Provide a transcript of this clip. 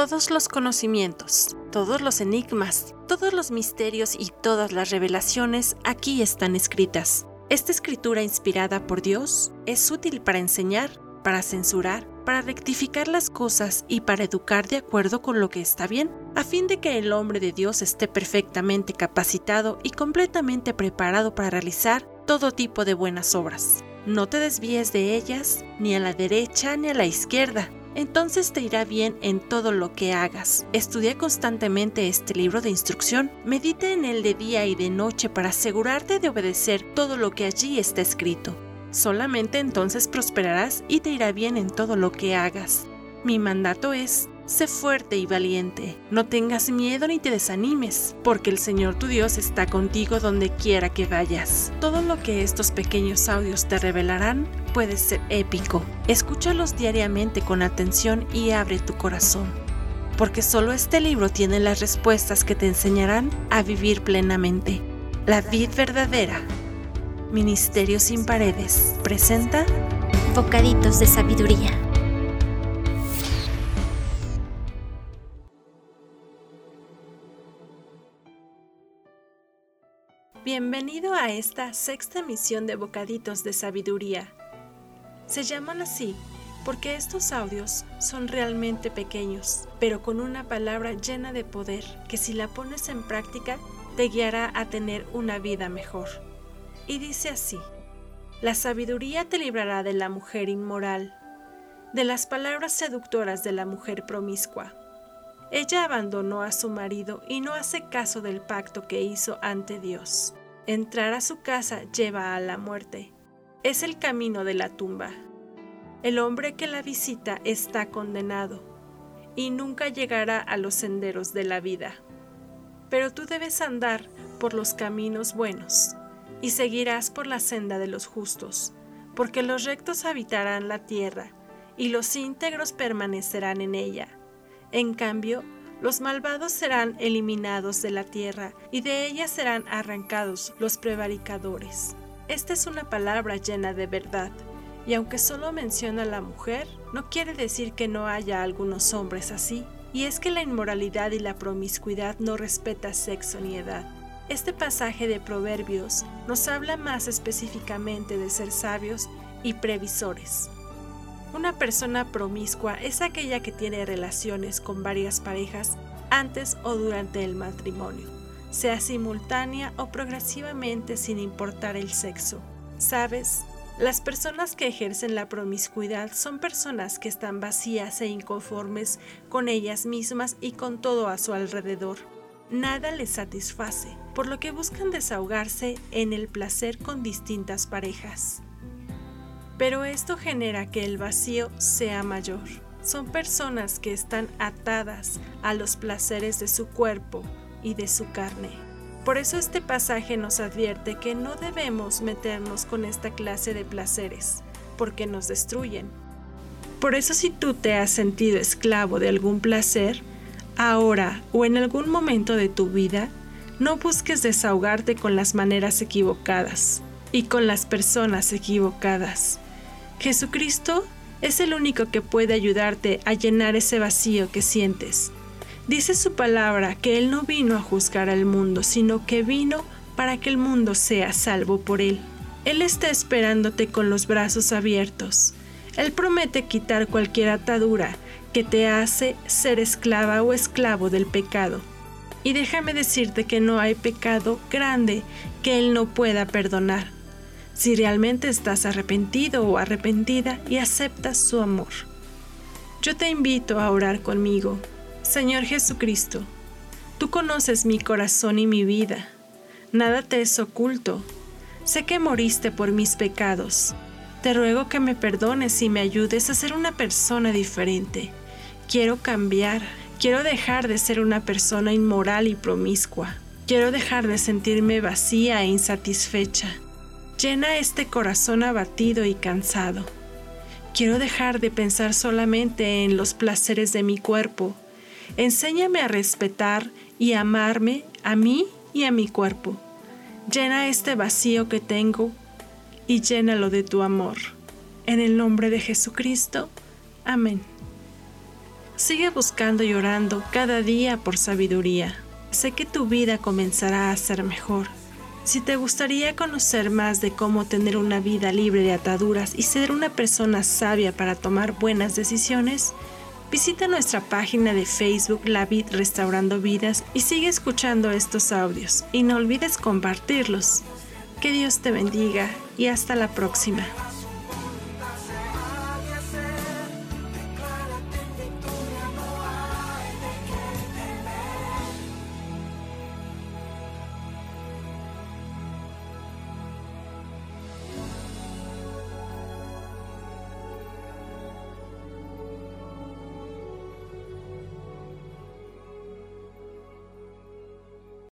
Todos los conocimientos, todos los enigmas, todos los misterios y todas las revelaciones aquí están escritas. Esta escritura inspirada por Dios es útil para enseñar, para censurar, para rectificar las cosas y para educar de acuerdo con lo que está bien, a fin de que el hombre de Dios esté perfectamente capacitado y completamente preparado para realizar todo tipo de buenas obras. No te desvíes de ellas, ni a la derecha ni a la izquierda, entonces te irá bien en todo lo que hagas. Estudia constantemente este libro de instrucción, medite en él de día y de noche para asegurarte de obedecer todo lo que allí está escrito. Solamente entonces prosperarás y te irá bien en todo lo que hagas. Mi mandato es, sé fuerte y valiente, no tengas miedo ni te desanimes, porque el Señor tu Dios está contigo donde quiera que vayas. Todo lo que estos pequeños audios te revelarán puede ser épico. Escúchalos diariamente con atención y abre tu corazón, porque solo este libro tiene las respuestas que te enseñarán a vivir plenamente. La vida verdadera Ministerio sin Paredes presenta Bocaditos de Sabiduría. Bienvenido a esta sexta emisión de Bocaditos de Sabiduría. Se llaman así porque estos audios son realmente pequeños, pero con una palabra llena de poder que si la pones en práctica te guiará a tener una vida mejor y dice así, La sabiduría te librará de la mujer inmoral, de las palabras seductoras de la mujer promiscua. Ella abandonó a su marido y no hace caso del pacto que hizo ante Dios. Entrar a su casa lleva a la muerte. Es el camino de la tumba. El hombre que la visita está condenado y nunca llegará a los senderos de la vida. Pero tú debes andar por los caminos buenos y seguirás por la senda de los justos, porque los rectos habitarán la tierra, y los íntegros permanecerán en ella. En cambio, los malvados serán eliminados de la tierra, y de ella serán arrancados los prevaricadores. Esta es una palabra llena de verdad, y aunque solo menciona a la mujer, no quiere decir que no haya algunos hombres así, y es que la inmoralidad y la promiscuidad no respeta sexo ni edad este pasaje de Proverbios nos habla más específicamente de ser sabios y previsores. Una persona promiscua es aquella que tiene relaciones con varias parejas antes o durante el matrimonio, sea simultánea o progresivamente sin importar el sexo. ¿Sabes? Las personas que ejercen la promiscuidad son personas que están vacías e inconformes con ellas mismas y con todo a su alrededor nada les satisface, por lo que buscan desahogarse en el placer con distintas parejas. Pero esto genera que el vacío sea mayor. Son personas que están atadas a los placeres de su cuerpo y de su carne. Por eso este pasaje nos advierte que no debemos meternos con esta clase de placeres, porque nos destruyen. Por eso si tú te has sentido esclavo de algún placer, ahora o en algún momento de tu vida, no busques desahogarte con las maneras equivocadas y con las personas equivocadas. Jesucristo es el único que puede ayudarte a llenar ese vacío que sientes. Dice su palabra que Él no vino a juzgar al mundo, sino que vino para que el mundo sea salvo por Él. Él está esperándote con los brazos abiertos. Él promete quitar cualquier atadura que te hace ser esclava o esclavo del pecado. Y déjame decirte que no hay pecado grande que Él no pueda perdonar, si realmente estás arrepentido o arrepentida y aceptas su amor. Yo te invito a orar conmigo. Señor Jesucristo, tú conoces mi corazón y mi vida. Nada te es oculto. Sé que moriste por mis pecados. Te ruego que me perdones y me ayudes a ser una persona diferente Quiero cambiar, quiero dejar de ser una persona inmoral y promiscua. Quiero dejar de sentirme vacía e insatisfecha. Llena este corazón abatido y cansado. Quiero dejar de pensar solamente en los placeres de mi cuerpo. Enséñame a respetar y amarme a mí y a mi cuerpo. Llena este vacío que tengo y llénalo de tu amor. En el nombre de Jesucristo. Amén. Sigue buscando y orando cada día por sabiduría. Sé que tu vida comenzará a ser mejor. Si te gustaría conocer más de cómo tener una vida libre de ataduras y ser una persona sabia para tomar buenas decisiones, visita nuestra página de Facebook La Vid Restaurando Vidas y sigue escuchando estos audios y no olvides compartirlos. Que Dios te bendiga y hasta la próxima.